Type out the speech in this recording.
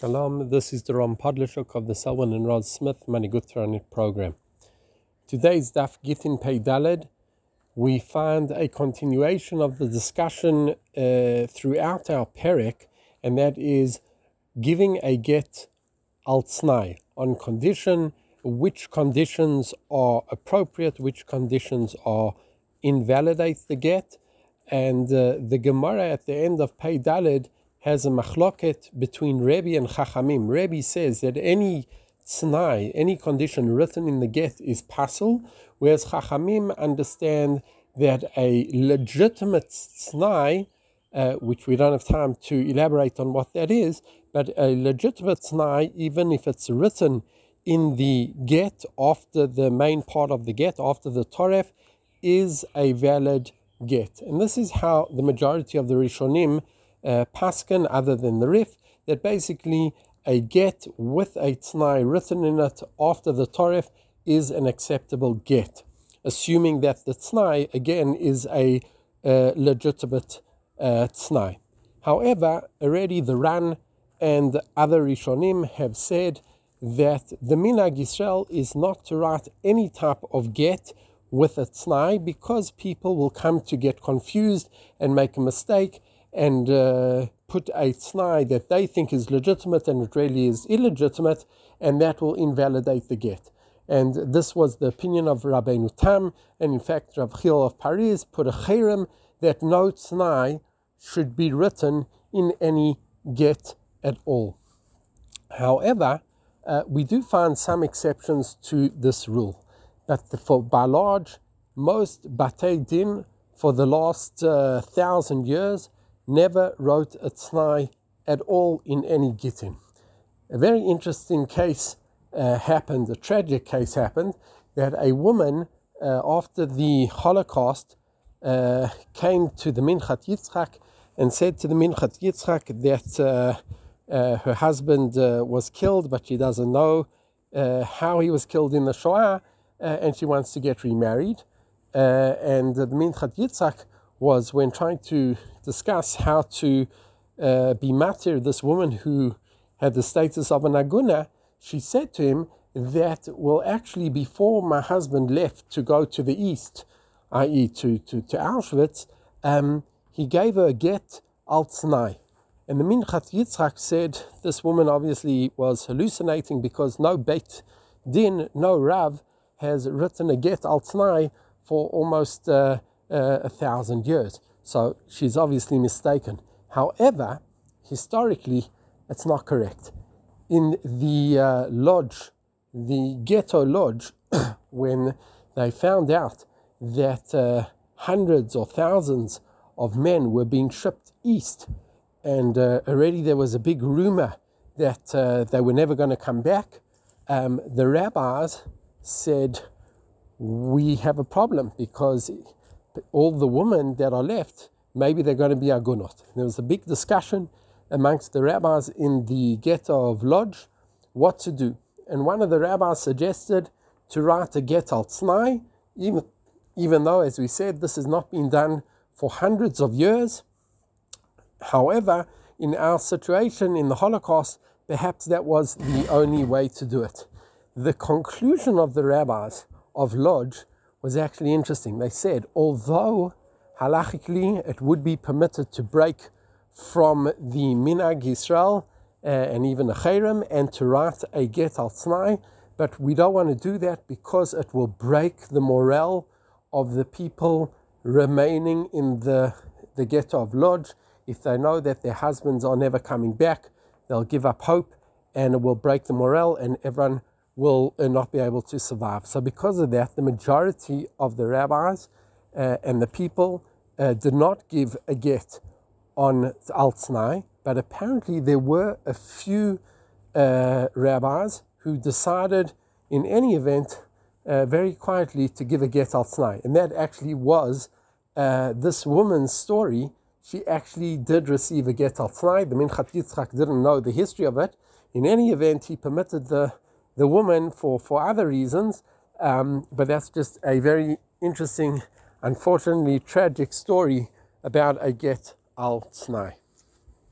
Shalom, this is Doron Podlashuk of the Selwyn and Rod Smith Manhigut Toranit program. Today's Daf Gittin Pei Daled, we find a continuation of the discussion uh, throughout our Perek, and that is giving a get al tznai on condition, which conditions are appropriate, which conditions are invalidate the get, and uh, the Gemara at the end of Pei Daled has a machloket between Rebbe and Chachamim. Rebbe says that any tznai, any condition written in the get is pasul, whereas Chachamim understand that a legitimate tznai, uh, which we don't have time to elaborate on what that is, but a legitimate tznai, even if it's written in the get after the main part of the get, after the toref, is a valid get. And this is how the majority of the Rishonim paskin other than the Rif that basically a get with a tnai written in it after the toref is an acceptable get, assuming that the tnai again is a uh, legitimate uh, tnai. However, already the Ran and other Rishonim have said that the Minhag Yisrael is not to write any type of get with a tnai because people will come to get confused and make a mistake and uh, put a tnai that they think is legitimate and it really is illegitimate, and that will invalidate the get. And this was the opinion of Rabbeinu Tam, and in fact, Rav Chil of Paris put a cherem that no tnai should be written in any get at all. However, uh, we do find some exceptions to this rule. But for by large, most batei din for the last uh, thousand years never wrote a tznai at all in any gittin. A very interesting case uh, happened, a tragic case happened, that a woman uh, after the Holocaust uh, came to the Minchat Yitzchak and said to the Minchat Yitzchak that uh, uh, her husband uh, was killed, but she doesn't know how he was killed in the Shoah, and she wants to get remarried. and the Minchat Yitzchak was when trying to discuss how to uh, be matir this woman who had the status of an aguna, she said to him that, well, actually, before my husband left to go to the east, i.e., to, to, to Auschwitz, um, he gave her a get al tznai. And the Minchat Yitzchak said this woman obviously was hallucinating because no Beit Din, no Rav, has written a get al tznai for almost uh, uh, a thousand years. So she's obviously mistaken. However, historically, it's not correct. In the uh, Lodz, the ghetto Lodz, when they found out that uh, hundreds or thousands of men were being shipped east, and uh, already there was a big rumor that uh, they were never going to come back, um, the rabbis said, We have a problem because all the women that are left, maybe they're going to be agunot. There was a big discussion amongst the rabbis in the ghetto of Lodz what to do. And one of the rabbis suggested to write a get al tznai, even, even though, as we said, this has not been done for hundreds of years. However, in our situation in the Holocaust, perhaps that was the only way to do it. The conclusion of the rabbis of Lodz was actually interesting. They said, although halachically it would be permitted to break from the Minhag Yisrael uh, and even a Cherem and to write a get al tznai, but we don't want to do that because it will break the morale of the people remaining in the, the ghetto of Lodz. If they know that their husbands are never coming back, they'll give up hope and it will break the morale and everyone will not be able to survive. So, because of that, the majority of the rabbis uh, and the people uh, did not give a get on Al Tznai, but apparently there were a few uh, rabbis who decided, in any event, uh, very quietly to give a get Al Tznai. And that actually was uh, this woman's story. She actually did receive a get Al Tznai. The Minchat Yitzchak didn't know the history of it. In any event, he permitted the the woman for, for other reasons, um, but that's just a very interesting, unfortunately tragic story about a get al tznai.